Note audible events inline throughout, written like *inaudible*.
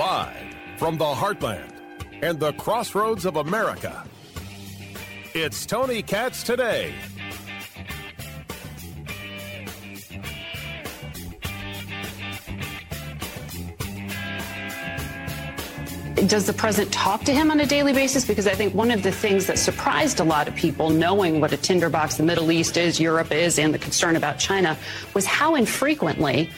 Live from the heartland and the crossroads of America. It's Tony Katz today. Does the president talk to him on a daily basis? Because I think one of the things that surprised a lot of people, knowing what a tinderbox the Middle East is, Europe is, and the concern about China, was how infrequently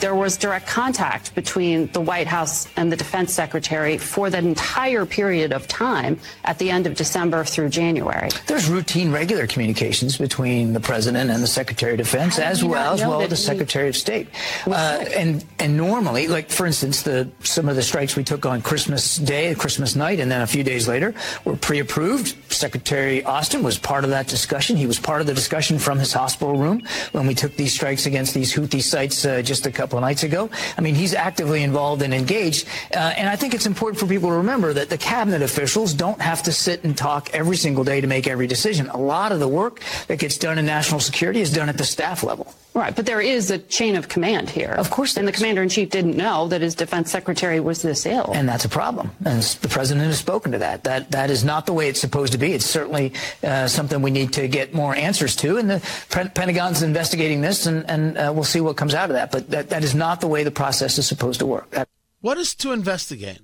there was direct contact between the White House and the defense secretary for that entire period of time at the end of December through January. There's routine, regular communications between the president and the secretary of defense, as well as well the secretary of state. Uh, and and normally, like for instance, the some of the strikes we took on Christmas Day, Christmas night, and then a few days later were pre-approved. Secretary Austin was part of that discussion. He was part of the discussion from his hospital room when we took these strikes against these Houthi sites uh, just a couple couple of nights ago. I mean, he's actively involved and engaged. Uh, and I think it's important for people to remember that the cabinet officials don't have to sit and talk every single day to make every decision. A lot of the work that gets done in national security is done at the staff level. Right, but there is a chain of command here. Of course. And the commander in chief didn't know that his defense secretary was this ill. And that's a problem. And the president has spoken to that. That that is not the way it's supposed to be. It's certainly uh, something we need to get more answers to. And the Pentagon's investigating this, and, and uh, we'll see what comes out of that. But that, that is not the way the process is supposed to work. That- what is to investigate?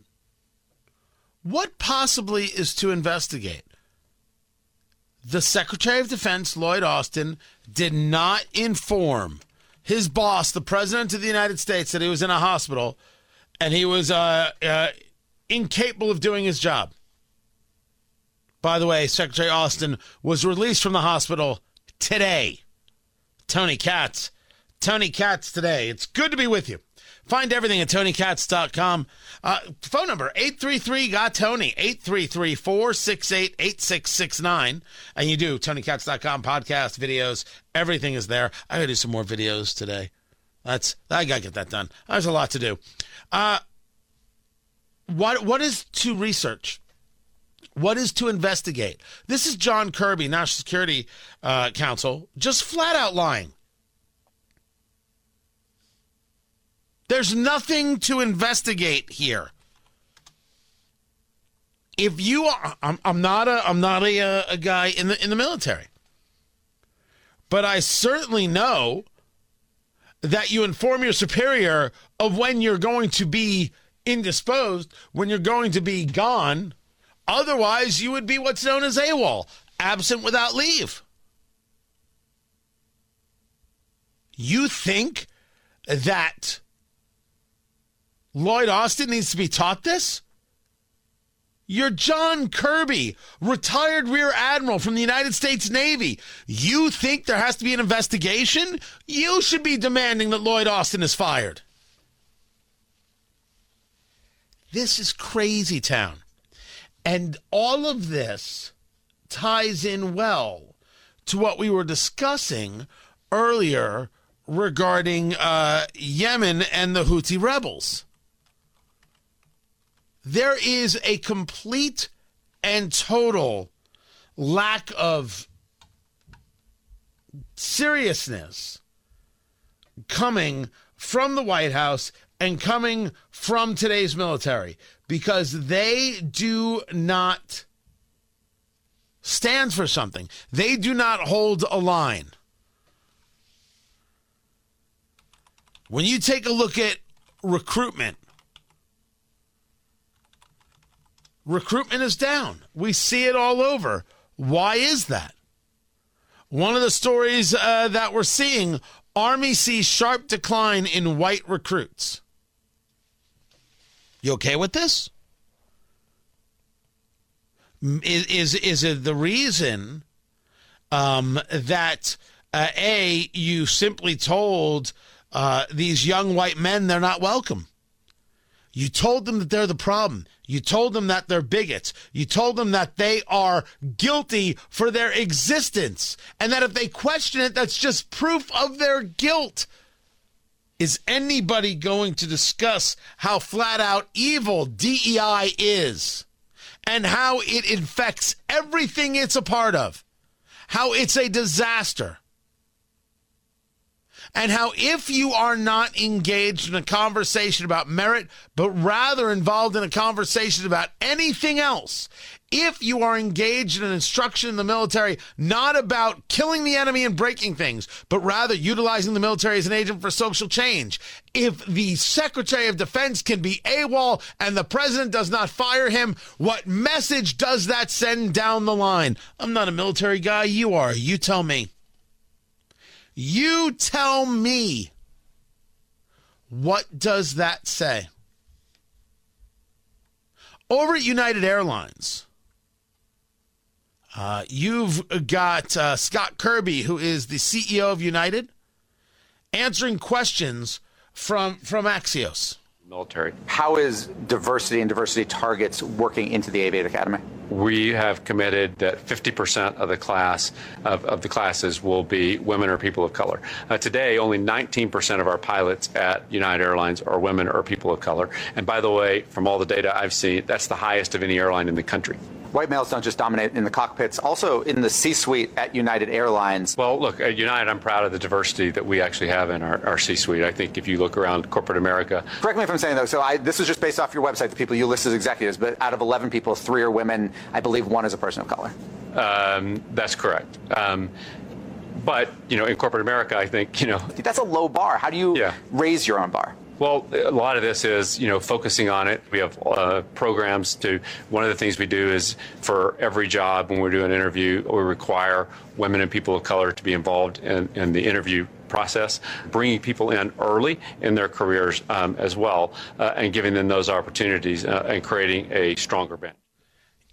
What possibly is to investigate? The Secretary of Defense, Lloyd Austin, did not inform his boss, the President of the United States, that he was in a hospital and he was uh, uh, incapable of doing his job. By the way, Secretary Austin was released from the hospital today. Tony Katz. Tony Katz today. It's good to be with you. Find everything at TonyKatz.com. Uh, phone number 833 got Tony 833 468 8669. And you do TonyKatz.com podcast videos. Everything is there. I gotta do some more videos today. That's I gotta get that done. There's a lot to do. Uh, what what is to research? What is to investigate? This is John Kirby, National Security uh, Council, just flat out lying. There's nothing to investigate here. If you are, I'm, I'm not a, I'm not a, uh, a guy in the in the military, but I certainly know that you inform your superior of when you're going to be indisposed, when you're going to be gone. Otherwise, you would be what's known as AWOL, absent without leave. You think that Lloyd Austin needs to be taught this? You're John Kirby, retired Rear Admiral from the United States Navy. You think there has to be an investigation? You should be demanding that Lloyd Austin is fired. This is crazy town. And all of this ties in well to what we were discussing earlier regarding uh, Yemen and the Houthi rebels there is a complete and total lack of seriousness coming from the White House and coming from today's military because they do not stand for something. They do not hold a line. When you take a look at recruitment, recruitment is down. We see it all over. Why is that? One of the stories uh, that we're seeing Army sees sharp decline in white recruits. You okay with this? Is is, is it the reason um, that uh, a you simply told uh, these young white men they're not welcome? You told them that they're the problem. You told them that they're bigots. You told them that they are guilty for their existence and that if they question it, that's just proof of their guilt. Is anybody going to discuss how flat out evil DEI is and how it infects everything it's a part of? How it's a disaster? And how if you are not engaged in a conversation about merit, but rather involved in a conversation about anything else, if you are engaged in an instruction in the military, not about killing the enemy and breaking things, but rather utilizing the military as an agent for social change, if the Secretary of Defense can be AWOL and the president does not fire him, what message does that send down the line? I'm not a military guy. You are. You tell me. You tell me. What does that say? Over at United Airlines, uh, you've got uh, Scott Kirby, who is the CEO of United, answering questions from from Axios. Military. How is diversity and diversity targets working into the Aviate Academy? We have committed that 50% of the class of, of, the classes will be women or people of color. Uh, today, only 19% of our pilots at United Airlines are women or people of color. And by the way, from all the data I've seen, that's the highest of any airline in the country white males don't just dominate in the cockpits, also in the C-suite at United Airlines. Well, look, at United, I'm proud of the diversity that we actually have in our, our C-suite. I think if you look around corporate America. Correct me if I'm saying though. So I, this is just based off your website, the people you list as executives, but out of 11 people, three are women. I believe one is a person of color. Um, that's correct. Um, but you know, in corporate America, I think you know that's a low bar. How do you yeah. raise your own bar? Well, a lot of this is, you know, focusing on it. We have uh, programs to. One of the things we do is for every job when we do an interview, we require women and people of color to be involved in, in the interview process, bringing people in early in their careers um, as well, uh, and giving them those opportunities uh, and creating a stronger bench.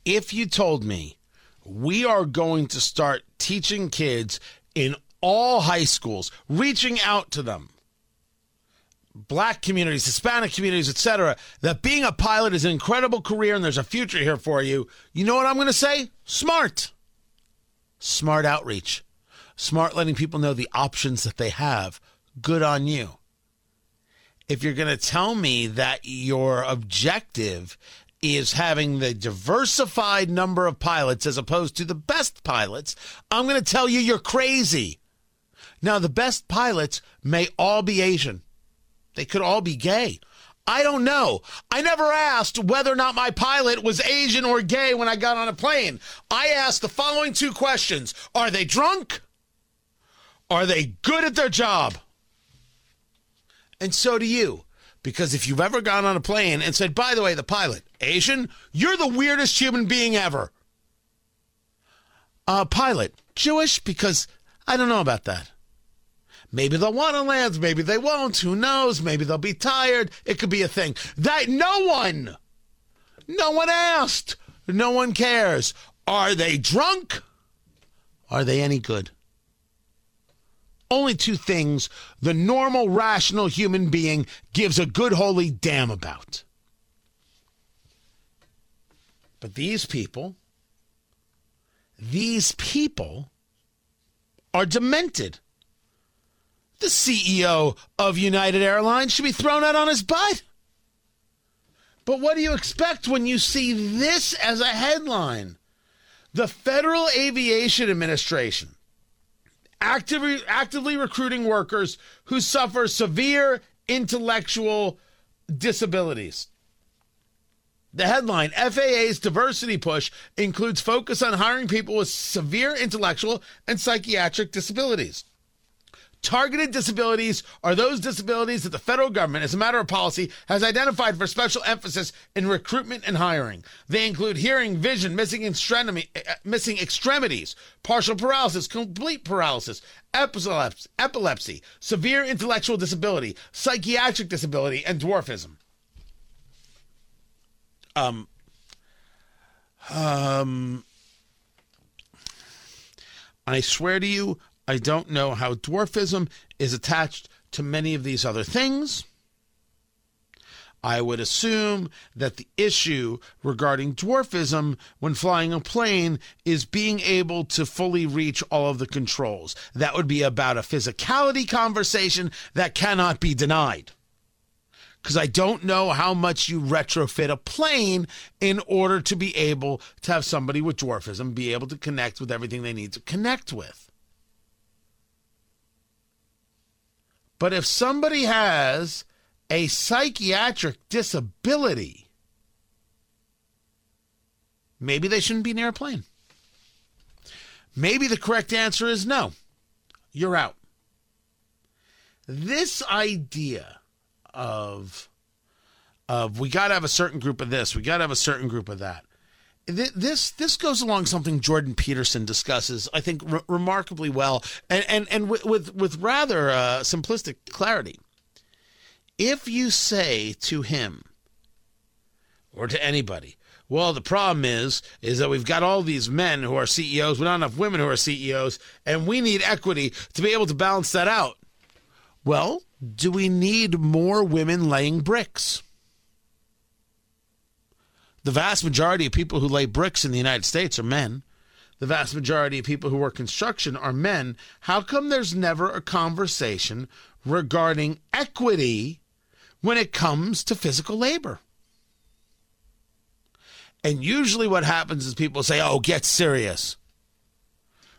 If you told me we are going to start teaching kids in all high schools, reaching out to them black communities, Hispanic communities, etc., that being a pilot is an incredible career and there's a future here for you, you know what I'm going to say? Smart. Smart outreach. Smart letting people know the options that they have. Good on you. If you're going to tell me that your objective is having the diversified number of pilots as opposed to the best pilots, I'm going to tell you you're crazy. Now, the best pilots may all be Asian. They could all be gay. I don't know. I never asked whether or not my pilot was Asian or gay when I got on a plane. I asked the following two questions Are they drunk? Are they good at their job? And so do you. Because if you've ever gone on a plane and said, by the way, the pilot, Asian, you're the weirdest human being ever. Uh, pilot, Jewish? Because I don't know about that. Maybe they'll want to land. Maybe they won't. Who knows? Maybe they'll be tired. It could be a thing. That no one, no one asked. No one cares. Are they drunk? Are they any good? Only two things the normal, rational human being gives a good, holy damn about. But these people, these people are demented the CEO of United Airlines should be thrown out on his butt. But what do you expect when you see this as a headline? The Federal Aviation Administration actively, actively recruiting workers who suffer severe intellectual disabilities. The headline FAA's diversity push includes focus on hiring people with severe intellectual and psychiatric disabilities. Targeted disabilities are those disabilities that the federal government, as a matter of policy, has identified for special emphasis in recruitment and hiring. They include hearing, vision, missing, extremity, uh, missing extremities, partial paralysis, complete paralysis, epilepsy, epilepsy, severe intellectual disability, psychiatric disability, and dwarfism. Um, um, I swear to you, I don't know how dwarfism is attached to many of these other things. I would assume that the issue regarding dwarfism when flying a plane is being able to fully reach all of the controls. That would be about a physicality conversation that cannot be denied. Because I don't know how much you retrofit a plane in order to be able to have somebody with dwarfism be able to connect with everything they need to connect with. But if somebody has a psychiatric disability, maybe they shouldn't be near a plane. Maybe the correct answer is no. You're out. This idea of of we got to have a certain group of this, we got to have a certain group of that. This this goes along something Jordan Peterson discusses, I think, re- remarkably well, and and and with with, with rather uh, simplistic clarity. If you say to him or to anybody, well, the problem is is that we've got all these men who are CEOs, we don't have enough women who are CEOs, and we need equity to be able to balance that out. Well, do we need more women laying bricks? The vast majority of people who lay bricks in the United States are men. The vast majority of people who work construction are men. How come there's never a conversation regarding equity when it comes to physical labor? And usually what happens is people say, oh, get serious.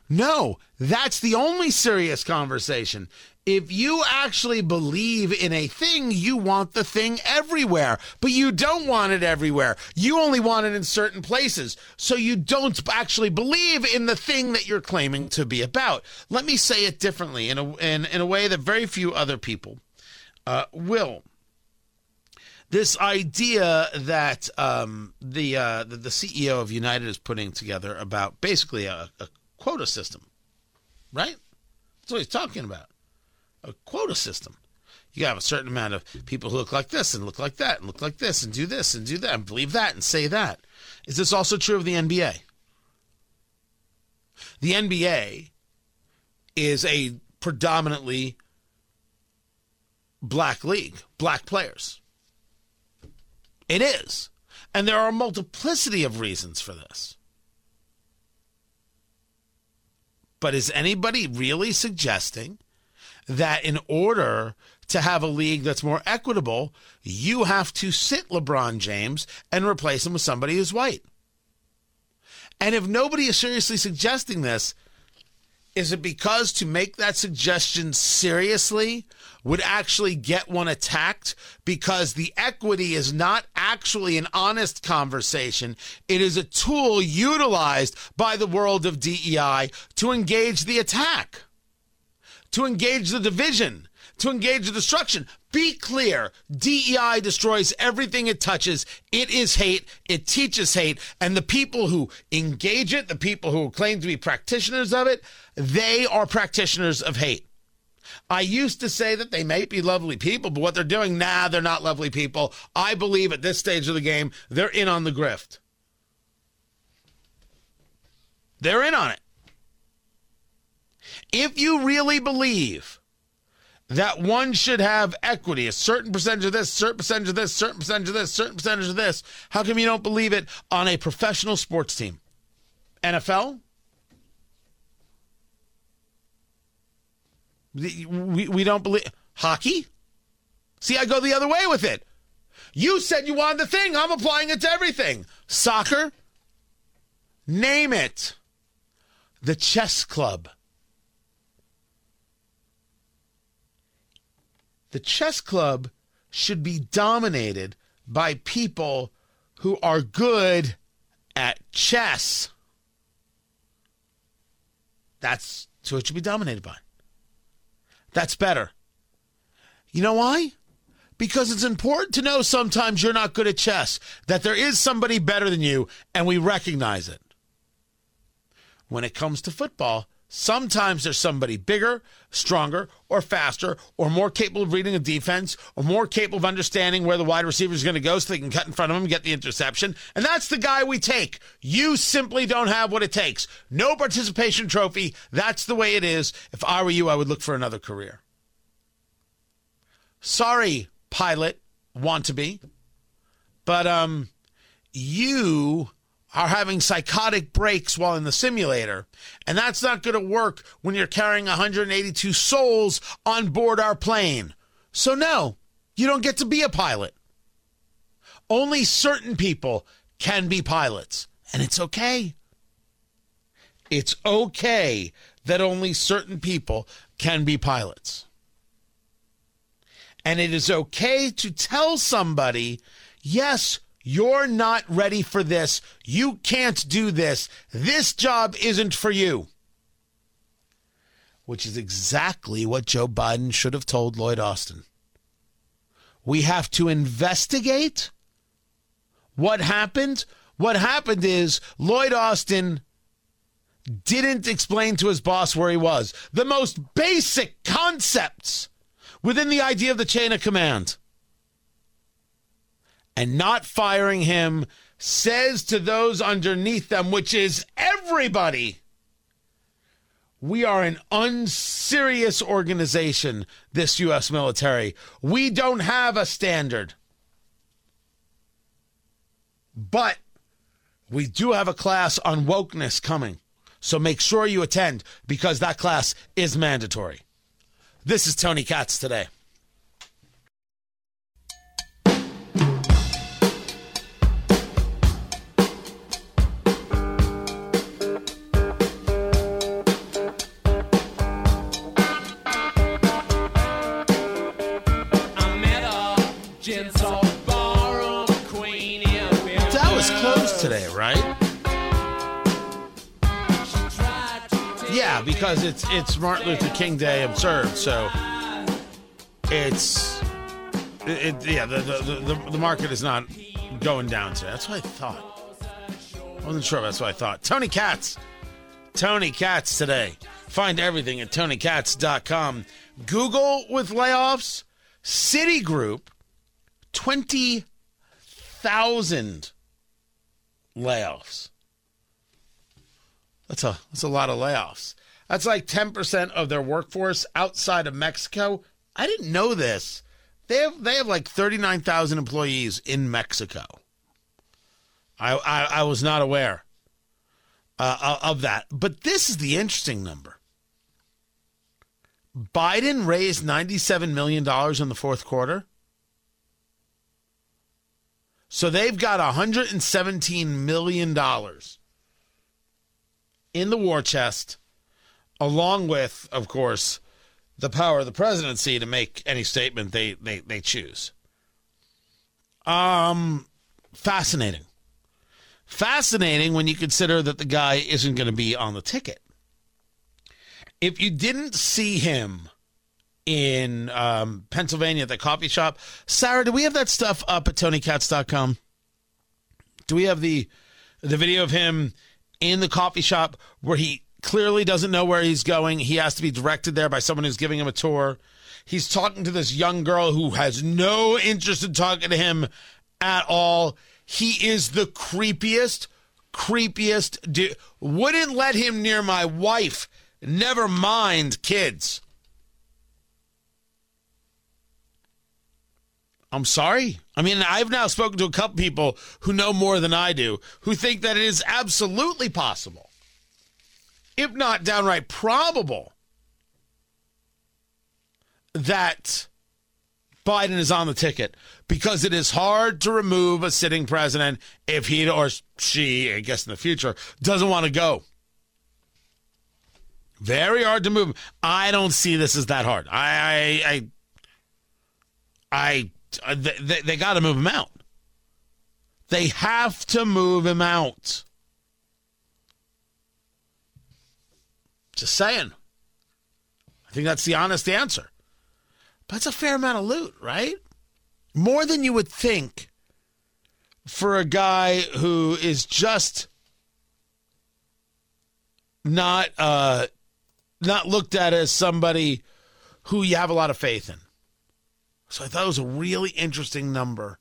No, that's the only serious conversation if you actually believe in a thing, you want the thing everywhere, but you don't want it everywhere. You only want it in certain places. So you don't actually believe in the thing that you're claiming to be about. Let me say it differently in a, in, in a way that very few other people uh, will. This idea that um, the, uh, the, the CEO of United is putting together about basically a, a quota system, right? That's what he's talking about a quota system. You have a certain amount of people who look like this and look like that and look like this and do this and do that and believe that and say that. Is this also true of the NBA? The NBA is a predominantly black league, black players. It is. And there are a multiplicity of reasons for this. But is anybody really suggesting that in order to have a league that's more equitable, you have to sit LeBron James and replace him with somebody who's white. And if nobody is seriously suggesting this, is it because to make that suggestion seriously would actually get one attacked? Because the equity is not actually an honest conversation. It is a tool utilized by the world of DEI to engage the attack to engage the division, to engage the destruction. Be clear DEI destroys everything it touches. It is hate. It teaches hate. And the people who engage it, the people who claim to be practitioners of it, they are practitioners of hate. I used to say that they may be lovely people, but what they're doing, nah, they're not lovely people. I believe at this stage of the game, they're in on the grift. They're in on it. If you really believe that one should have equity, a certain percentage of this, certain percentage of this, certain percentage of this, certain percentage of this, how come you don't believe it on a professional sports team? NFL? We, we don't believe hockey? See, I go the other way with it. You said you wanted the thing. I'm applying it to everything. Soccer? Name it. The chess club. The chess club should be dominated by people who are good at chess. That's who it should be dominated by. That's better. You know why? Because it's important to know sometimes you're not good at chess, that there is somebody better than you, and we recognize it. When it comes to football, Sometimes there's somebody bigger, stronger, or faster, or more capable of reading a defense, or more capable of understanding where the wide receiver is going to go so they can cut in front of him and get the interception. And that's the guy we take. You simply don't have what it takes. No participation trophy. That's the way it is. If I were you, I would look for another career. Sorry, pilot, want to be. But um you are having psychotic breaks while in the simulator. And that's not going to work when you're carrying 182 souls on board our plane. So, no, you don't get to be a pilot. Only certain people can be pilots, and it's okay. It's okay that only certain people can be pilots. And it is okay to tell somebody, yes, you're not ready for this. You can't do this. This job isn't for you. Which is exactly what Joe Biden should have told Lloyd Austin. We have to investigate what happened. What happened is Lloyd Austin didn't explain to his boss where he was. The most basic concepts within the idea of the chain of command. And not firing him says to those underneath them, which is everybody, we are an unserious organization, this U.S. military. We don't have a standard. But we do have a class on wokeness coming. So make sure you attend because that class is mandatory. This is Tony Katz today. Yeah, because it's it's Martin Luther King Day observed, so it's it, it yeah the, the the, the market is not going down today. That's what I thought. I wasn't sure. That's what I thought. Tony Katz, Tony Katz today. Find everything at tonykatz.com. Google with layoffs. Citigroup, twenty thousand layoffs. That's a that's a lot of layoffs. That's like 10% of their workforce outside of Mexico. I didn't know this. They have they have like 39,000 employees in Mexico. I, I, I was not aware uh, of that. But this is the interesting number. Biden raised $97 million in the fourth quarter. So they've got $117 million in the war chest, along with, of course, the power of the presidency to make any statement they, they, they choose. Um, fascinating. Fascinating when you consider that the guy isn't going to be on the ticket. If you didn't see him in um, Pennsylvania at the coffee shop, Sarah, do we have that stuff up at TonyKatz.com? Do we have the the video of him in the coffee shop where he clearly doesn't know where he's going. He has to be directed there by someone who's giving him a tour. He's talking to this young girl who has no interest in talking to him at all. He is the creepiest, creepiest dude. Wouldn't let him near my wife. Never mind kids. I'm sorry. I mean, I've now spoken to a couple people who know more than I do who think that it is absolutely possible, if not downright probable, that Biden is on the ticket because it is hard to remove a sitting president if he or she, I guess in the future, doesn't want to go. Very hard to move. I don't see this as that hard. I, I, I, I uh, they, they got to move him out. They have to move him out. Just saying. I think that's the honest answer. But it's a fair amount of loot, right? More than you would think for a guy who is just not uh not looked at as somebody who you have a lot of faith in. So I thought it was a really interesting number.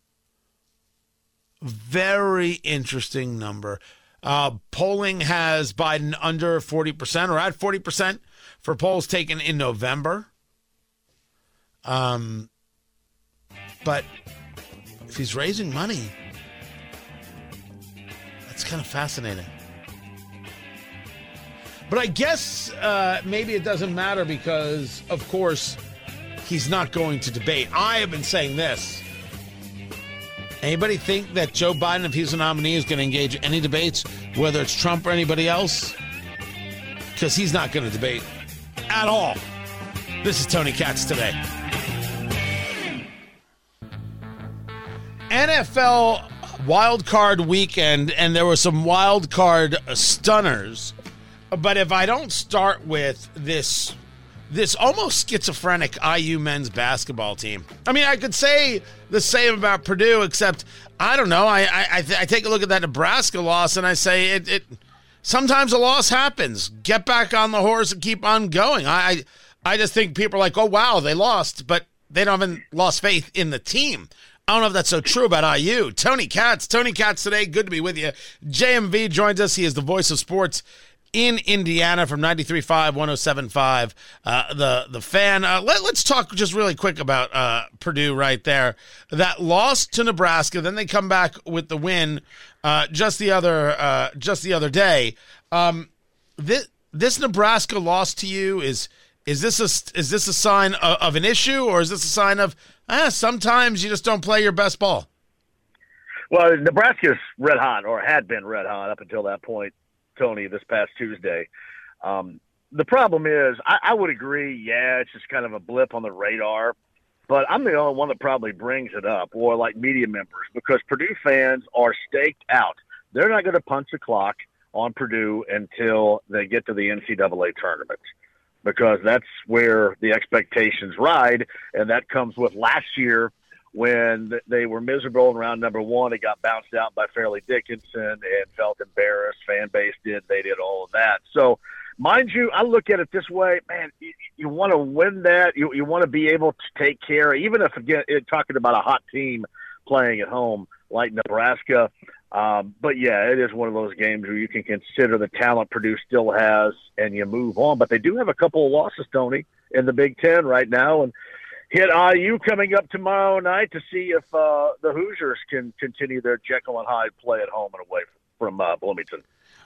Very interesting number. Uh, polling has Biden under 40% or at 40% for polls taken in November. Um, but if he's raising money, that's kind of fascinating. But I guess uh, maybe it doesn't matter because, of course, he's not going to debate. I have been saying this. Anybody think that Joe Biden, if he's a nominee, is going to engage in any debates, whether it's Trump or anybody else? Because he's not going to debate at all. This is Tony Katz today. NFL wild card weekend, and there were some wild card stunners. But if I don't start with this this almost schizophrenic IU men's basketball team. I mean, I could say the same about Purdue, except I don't know. I I, I, th- I take a look at that Nebraska loss and I say it, it. Sometimes a loss happens. Get back on the horse and keep on going. I I, I just think people are like, oh wow, they lost, but they don't even lost faith in the team. I don't know if that's so true about IU. Tony Katz, Tony Katz today. Good to be with you. JMV joins us. He is the voice of sports in Indiana from 93.5, 107.5. Uh, the the fan. Uh, let, us talk just really quick about uh, Purdue right there. That loss to Nebraska, then they come back with the win uh, just the other uh, just the other day. Um, this this Nebraska loss to you is is this a is this a sign of, of an issue or is this a sign of ah, sometimes you just don't play your best ball? Well, Nebraska's red hot, or had been red hot up until that point, Tony, this past Tuesday. Um, the problem is, I, I would agree, yeah, it's just kind of a blip on the radar, but I'm the only one that probably brings it up, or like media members, because Purdue fans are staked out. They're not going to punch the clock on Purdue until they get to the NCAA tournament because that's where the expectations ride, and that comes with last year when they were miserable in round number one. It got bounced out by Fairleigh Dickinson and felt embarrassed. Fan base did. They did all of that. So, mind you, I look at it this way, man. You, you want to win that. You you want to be able to take care, even if again talking about a hot team playing at home like Nebraska. Um, but yeah, it is one of those games where you can consider the talent Purdue still has, and you move on. But they do have a couple of losses, Tony, in the Big Ten right now, and hit IU coming up tomorrow night to see if uh, the Hoosiers can continue their Jekyll and Hyde play at home and away from uh, Bloomington.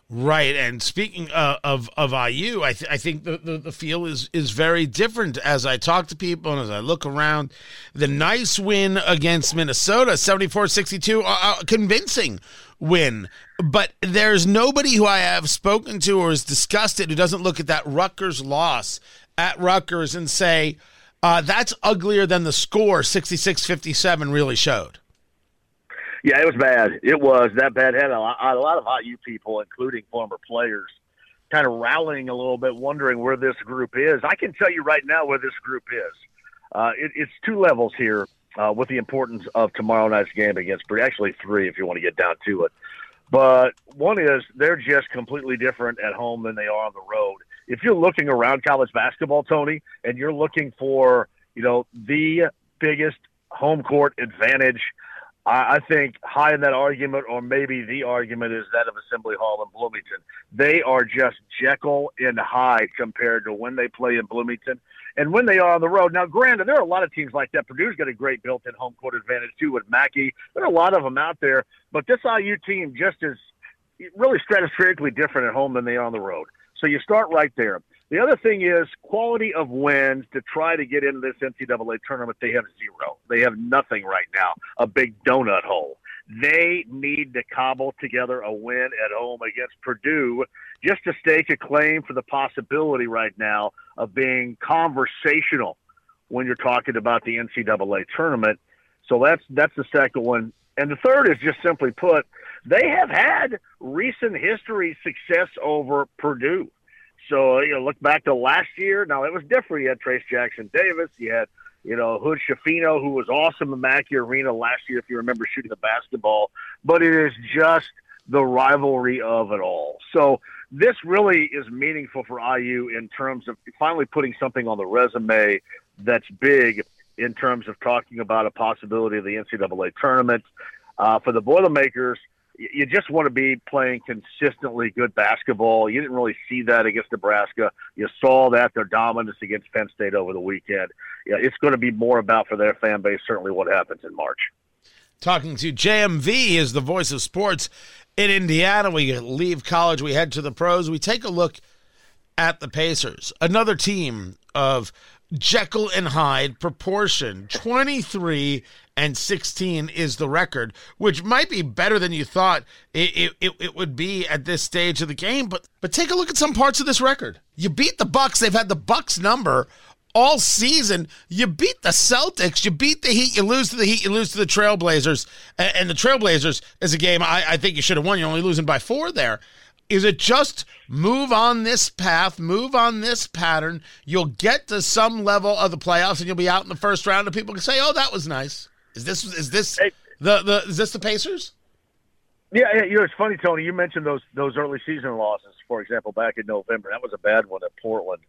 Right, and speaking uh, of of IU, I, th- I think the, the, the feel is is very different as I talk to people and as I look around. The nice win against Minnesota, 74-62, uh, uh, convincing win. But there's nobody who I have spoken to or has discussed it who doesn't look at that Rutgers loss at Rutgers and say uh, that's uglier than the score 66-57 really showed. Yeah, it was bad. It was that bad. Had a lot, a lot of IU people, including former players, kind of rallying a little bit, wondering where this group is. I can tell you right now where this group is. Uh, it, it's two levels here uh, with the importance of tomorrow night's game against Purdue. Actually, three if you want to get down to it. But one is they're just completely different at home than they are on the road. If you're looking around college basketball, Tony, and you're looking for you know the biggest home court advantage I, think high in that argument, or maybe the argument, is that of Assembly Hall in Bloomington. They are just Jekyll and Hyde compared to when they play in Bloomington and when they are on the road. Now, granted, there are a lot of teams like that. Purdue's got a great built-in home court advantage too with Mackey. There are a lot of them out there, but this IU team just is really stratospherically different at home than they are on the road. So you start right there. The other thing is quality of wins to try to get into this NCAA tournament. They have zero. They have nothing right now. A big donut hole. They need to cobble together a win at home against Purdue just to stake a claim for the possibility right now of being conversational when you're talking about the NCAA tournament. So that's that's the second one. And the third is just simply put, they have had recent history success over Purdue. So you know, look back to last year. Now it was different. You had Trayce Jackson Davis. You had you know Hood Schifino, who was awesome in Mackey Arena last year, if you remember shooting the basketball. But it is just the rivalry of it all. So this really is meaningful for IU in terms of finally putting something on the resume that's big in terms of talking about a possibility of the NCAA tournament. Uh, for the Boilermakers, you just want to be playing consistently good basketball. You didn't really see that against Nebraska. You saw that their dominance against Penn State over the weekend. Yeah, it's going to be more about for their fan base certainly what happens in March. Talking to JMV is the voice of sports in Indiana. We leave college, we head to the pros. We take a look at the Pacers, another team of Jekyll and Hyde proportion. 23 and 16 is the record, which might be better than you thought it, it, it, would be at this stage of the game. But but take a look at some parts of this record. You beat the Bucks. They've had the Bucks number all season, you beat the Celtics, you beat the Heat, you lose to the Heat, you lose to the Trailblazers. And the Trailblazers is a game I, I think you should have won. You're only losing by four there. Is it just move on this path, move on this pattern? You'll get to some level of the playoffs, and you'll be out in the first round, and people can say, "Oh, that was nice." Is this is this hey, the the is this the Pacers? Yeah, yeah, you know it's funny, Tony. You mentioned those those early season losses, for example, back in November. That was a bad one at Portland.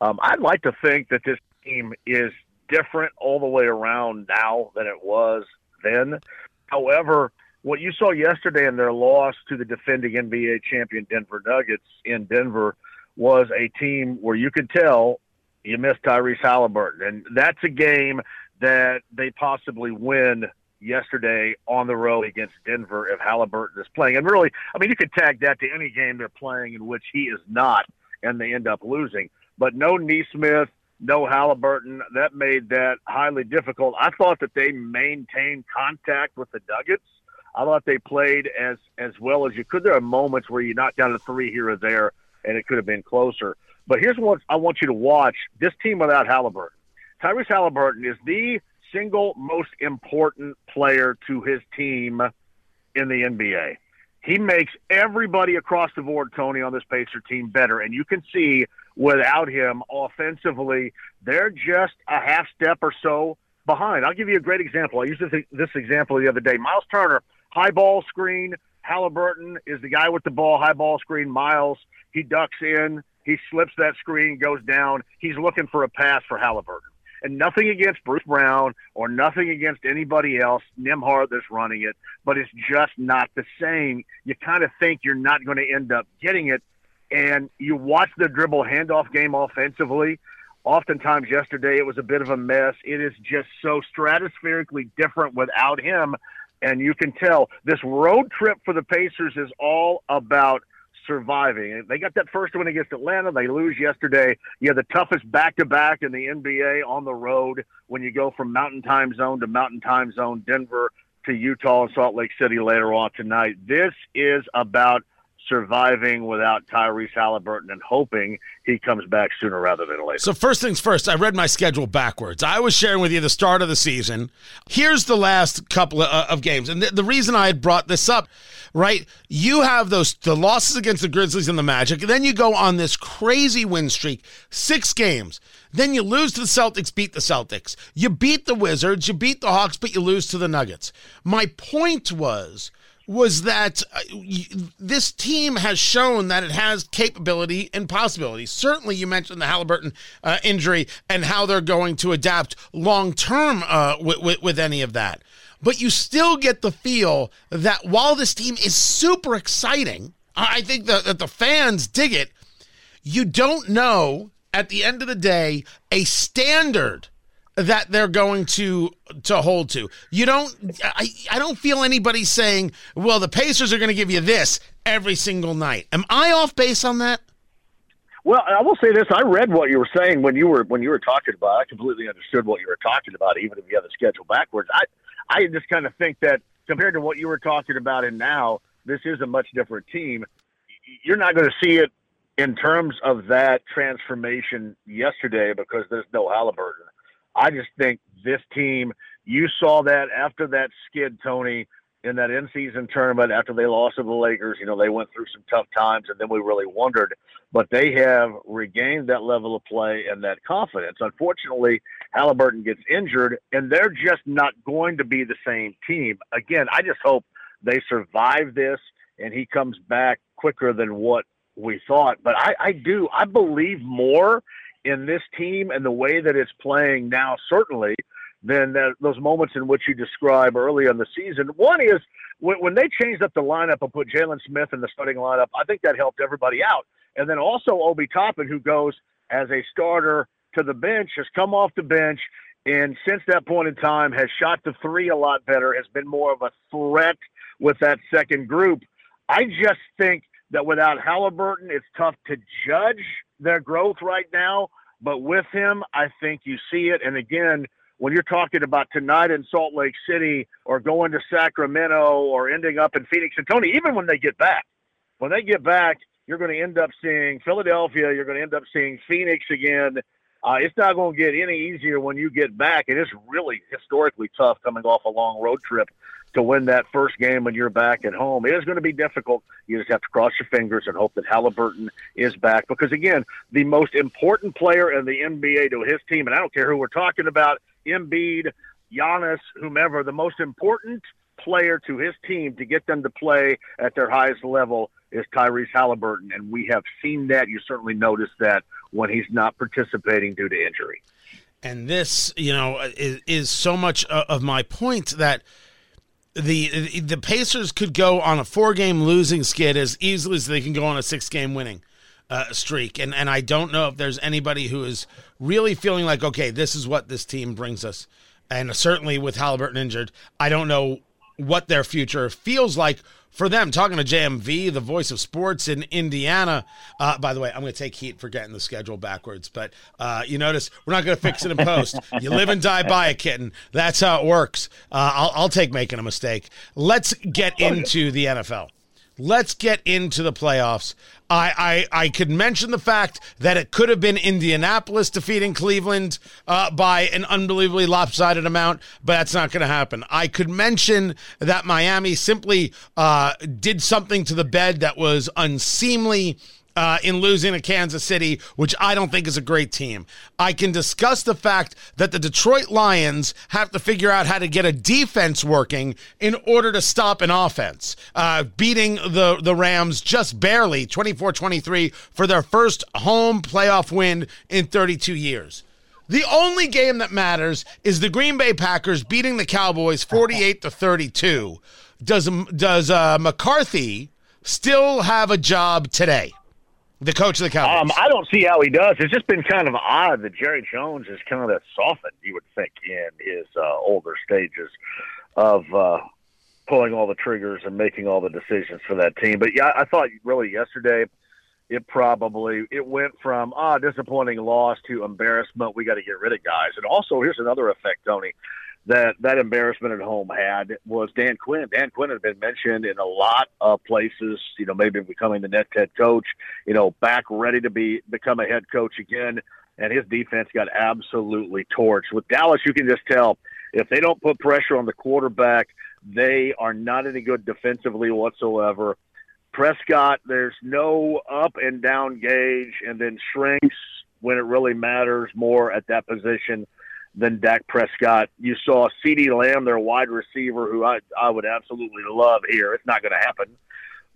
Um, I'd like to think that this team is different all the way around now than it was then. However, what you saw yesterday in their loss to the defending NBA champion Denver Nuggets in Denver was a team where you could tell you missed Tyrese Halliburton. And that's a game that they possibly win yesterday on the road against Denver if Halliburton is playing. And really, I mean, you could tag that to any game they're playing in which he is not and they end up losing. But no Nesmith, no Halliburton, that made that highly difficult. I thought that they maintained contact with the Nuggets I thought they played as as well as you could. There are moments where you knocked down a three here or there, and it could have been closer. But here's what I want you to watch: this team without Halliburton. Tyrese Halliburton is the single most important player to his team in the NBA. He makes everybody across the board, Tony, on this Pacer team better. And you can see without him offensively, they're just a half step or so behind. I'll give you a great example. I used this, this example the other day. Miles Turner high ball screen. Halliburton is the guy with the ball, high ball screen. Miles, he ducks in, he slips that screen, goes down. He's looking for a pass for Halliburton. And nothing against Bruce Brown or nothing against anybody else, Nembhard that's running it, but it's just not the same. You kind of think you're not going to end up getting it. And you watch the dribble handoff game offensively. Oftentimes yesterday it was a bit of a mess. It is just so stratospherically different without him and you can tell this road trip for the Pacers is all about surviving. They got that first one against Atlanta. They lose yesterday. You have the toughest back to back in the NBA on the road when you go from Mountain Time Zone to Mountain Time Zone, Denver to Utah and Salt Lake City later on tonight. This is about surviving without Tyrese Halliburton and hoping he comes back sooner rather than later. So first things first, I read my schedule backwards. I was sharing with you the start of the season. Here's the last couple of, uh, of games, and the, the reason I had brought this up, right? You have those the losses against the Grizzlies and the Magic, and then you go on this crazy win streak, six games. Then you lose to the Celtics, beat the Celtics. You beat the Wizards, you beat the Hawks, but you lose to the Nuggets. My point was was that uh, this team has shown that it has capability and possibilities. Certainly, you mentioned the Halliburton uh, injury and how they're going to adapt long term uh, with, with, with any of that. But you still get the feel that while this team is super exciting, I think that, that the fans dig it. You don't know at the end of the day a standard that they're going to to hold to. You don't I, I don't feel anybody saying, well, the Pacers are going to give you this every single night. Am I off base on that? Well, I will say this: I read what you were saying when you were when you were talking about. I completely understood what you were talking about, even if you have the schedule backwards. I I just kind of think that compared to what you were talking about, and now this is a much different team. You're not going to see it in terms of that transformation yesterday because there's no Halliburton. I just think this team, you saw that after that skid, Tony, in that in season tournament after they lost to the Lakers. You know, they went through some tough times and then we really wondered. But they have regained that level of play and that confidence. Unfortunately, Halliburton gets injured and they're just not going to be the same team. Again, I just hope they survive this and he comes back quicker than what we thought. But I, I do, I believe more in this team and the way that it's playing now, certainly, than that, those moments in which you describe early in the season. One is when, when they changed up the lineup and put Jalen Smith in the starting lineup, I think that helped everybody out. And then also Obi Toppin, who goes as a starter to the bench, has come off the bench and since that point in time has shot the three a lot better, has been more of a threat with that second group. I just think that without Halliburton, it's tough to judge their growth right now. But with him, I think you see it. And again, when you're talking about tonight in Salt Lake City or going to Sacramento or ending up in Phoenix and Tony, even when they get back, when they get back, you're going to end up seeing Philadelphia. You're going to end up seeing Phoenix again. Uh, it's not going to get any easier when you get back. and It is really historically tough coming off a long road trip to win that first game when you're back at home. It is going to be difficult. You just have to cross your fingers and hope that Halliburton is back because, again, the most important player in the NBA to his team, and I don't care who we're talking about, Embiid, Giannis, whomever, the most important player to his team to get them to play at their highest level is Tyrese Halliburton, and we have seen that. You certainly noticed that when he's not participating due to injury. And this, you know, is, is so much uh, of my point that the the Pacers could go on a four game losing skid as easily as they can go on a six game winning uh, streak. And and I don't know if there's anybody who is really feeling like, okay, this is what this team brings us. And certainly with Halliburton injured, I don't know what their future feels like for them. Talking to JMV, the voice of sports in Indiana. Uh, by the way, I'm going to take heat for getting the schedule backwards, but uh, you notice we're not going to fix it in post. *laughs* you live and die by a kitten. That's how it works. Uh, I'll, I'll take making a mistake. Let's get into the NFL. Let's get into the playoffs. I, I, I could mention the fact that it could have been Indianapolis defeating Cleveland uh, by an unbelievably lopsided amount, but that's not going to happen. I could mention that Miami simply uh, did something to the bed that was unseemly uh, in losing to Kansas City, which I don't think is a great team. I can discuss the fact that the Detroit Lions have to figure out how to get a defense working in order to stop an offense, uh, beating the, the Rams just barely 24 23 for their first home playoff win in 32 years. The only game that matters is the Green Bay Packers beating the Cowboys 48 to 32. Does does uh, McCarthy still have a job today? The coach of the Cowboys. Um, I don't see how he does. It's just been kind of odd that Jerry Jones has kind of softened, you would think, in his uh, older stages of uh, pulling all the triggers and making all the decisions for that team. But yeah, I thought really yesterday it probably it went from ah disappointing loss to embarrassment. We got to get rid of guys. And also, here's another effect, Tony that that embarrassment at home had was Dan Quinn. Dan Quinn had been mentioned in a lot of places. You know, maybe becoming the next head coach. You know, back ready to be become a head coach again, and his defense got absolutely torched. With Dallas, you can just tell if they don't put pressure on the quarterback, they are not any good defensively whatsoever. Prescott, there's no up and down gauge, and then shrinks when it really matters more at that position than Dak Prescott. You saw CeeDee Lamb, their wide receiver, who I, I would absolutely love here. It's not going to happen.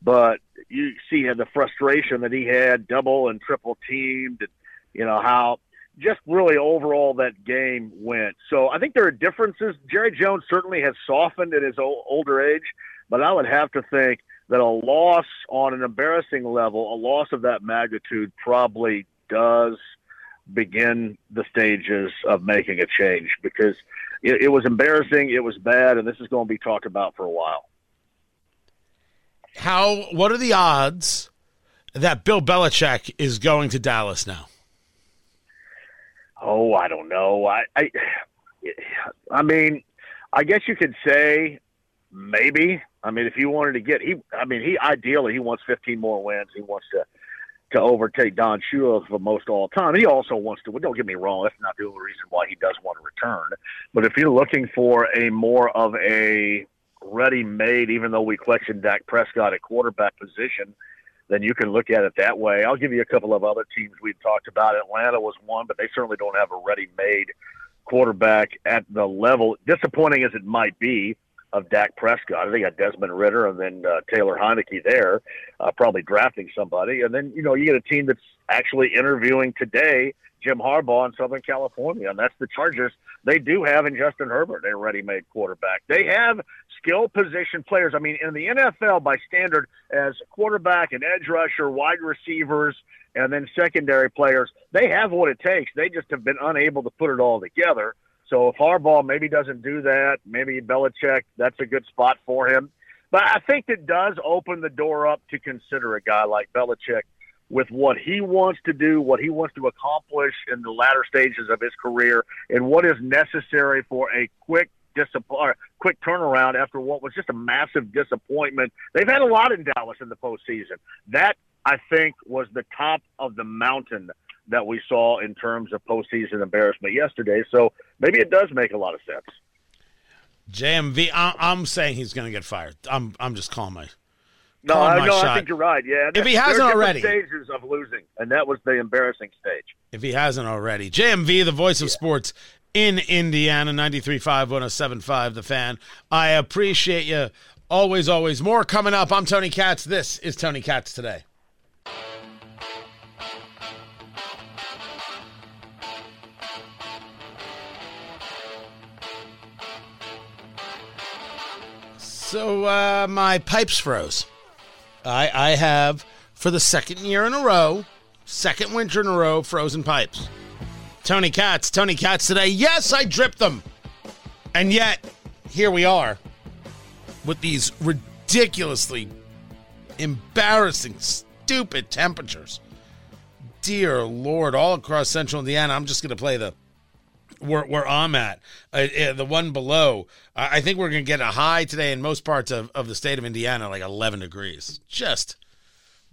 But you see the frustration that he had, double and triple teamed, and, you know, how just really overall that game went. So I think there are differences. Jerry Jones certainly has softened at his older age, but I would have to think that a loss on an embarrassing level, a loss of that magnitude, probably does – begin the stages of making a change because it, it was embarrassing, it was bad, and this is going to be talked about for a while. How? What are the odds that Bill Belichick is going to Dallas now? Oh, I don't know. I, I, I mean, I guess you could say maybe. I mean, if you wanted to get he, I mean, he ideally he wants 15 more wins. He wants to to overtake Don Shula for most all time. He also wants to. Don't get me wrong. That's not the only reason why he does want to return. But if you're looking for a more of a ready-made, even though we questioned Dak Prescott at quarterback position, then you can look at it that way. I'll give you a couple of other teams we've talked about. Atlanta was one, but they certainly don't have a ready-made quarterback at the level, disappointing as it might be, of Dak Prescott. They got Desmond Ridder and then uh, Taylor Heinicke there, uh, probably drafting somebody. And then, you know, you get a team that's actually interviewing today Jim Harbaugh in Southern California, and that's the Chargers. They do have in Justin Herbert a ready-made quarterback. They have skill position players. I mean, in the NFL, by standard, as quarterback and edge rusher, wide receivers, and then secondary players, they have what it takes. They just have been unable to put it all together. So if Harbaugh maybe doesn't do that, maybe Belichick, that's a good spot for him. But I think it does open the door up to consider a guy like Belichick with what he wants to do, what he wants to accomplish in the latter stages of his career, and what is necessary for a quick quick turnaround after what was just a massive disappointment. They've had a lot in Dallas in the postseason. That I think was the top of the mountain that we saw in terms of postseason embarrassment yesterday. So maybe it does make a lot of sense. JMV, I'm saying he's going to get fired. I'm I'm just calling my. No, I, no, I think you're right. Yeah, if he hasn't already, stages of losing, and that was the embarrassing stage. If he hasn't already, JMV, the voice of yeah. sports in Indiana, 93.5, 107.5, the fan. I appreciate you. Always, always more coming up. I'm Tony Katz. This is Tony Katz today. So uh, my pipes froze. I, I have, for the second year in a row, second winter in a row, frozen pipes. Tony Katz, Tony Katz today. Yes, I dripped them. And yet, here we are with these ridiculously embarrassing, stupid temperatures. Dear Lord, all across central Indiana. I'm just going to play the where, where I'm at, uh, uh, the one below, I think we're going to get a high today in most parts of, of the state of Indiana, like 11 degrees. Just,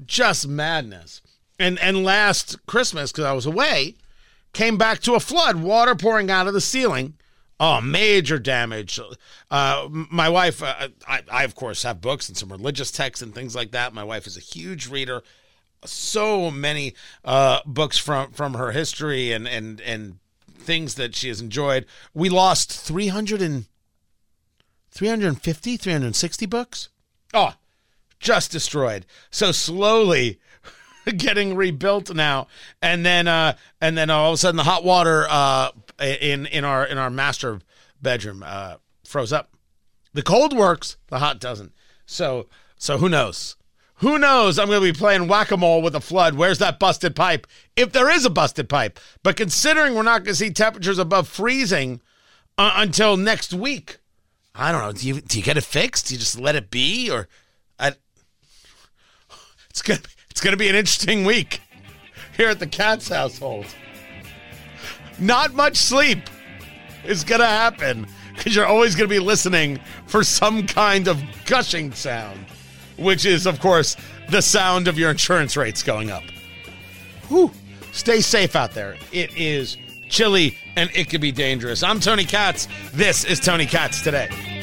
just madness. And and last Christmas, because I was away, came back to a flood, water pouring out of the ceiling. Oh, major damage. Uh, my wife, uh, I, I of course have books and some religious texts and things like that. My wife is a huge reader so many uh, books from from her history and and and things that she has enjoyed. We lost 300 and 350, 360 books. Oh, just destroyed. So slowly *laughs* getting rebuilt now. And then uh and then all of a sudden the hot water uh in in our in our master bedroom uh froze up. The cold works, the hot doesn't. So so who knows? Who knows? I'm going to be playing whack a mole with a flood. Where's that busted pipe? If there is a busted pipe. But considering we're not going to see temperatures above freezing uh, until next week, I don't know. Do you, do you get it fixed? Do you just let it be? Or I, it's going to it's gonna be an interesting week here at the Katz household. Not much sleep is going to happen because you're always going to be listening for some kind of gushing sound which is, of course, the sound of your insurance rates going up. Whew. Stay safe out there. It is chilly and it could be dangerous. I'm Tony Katz. This is Tony Katz today.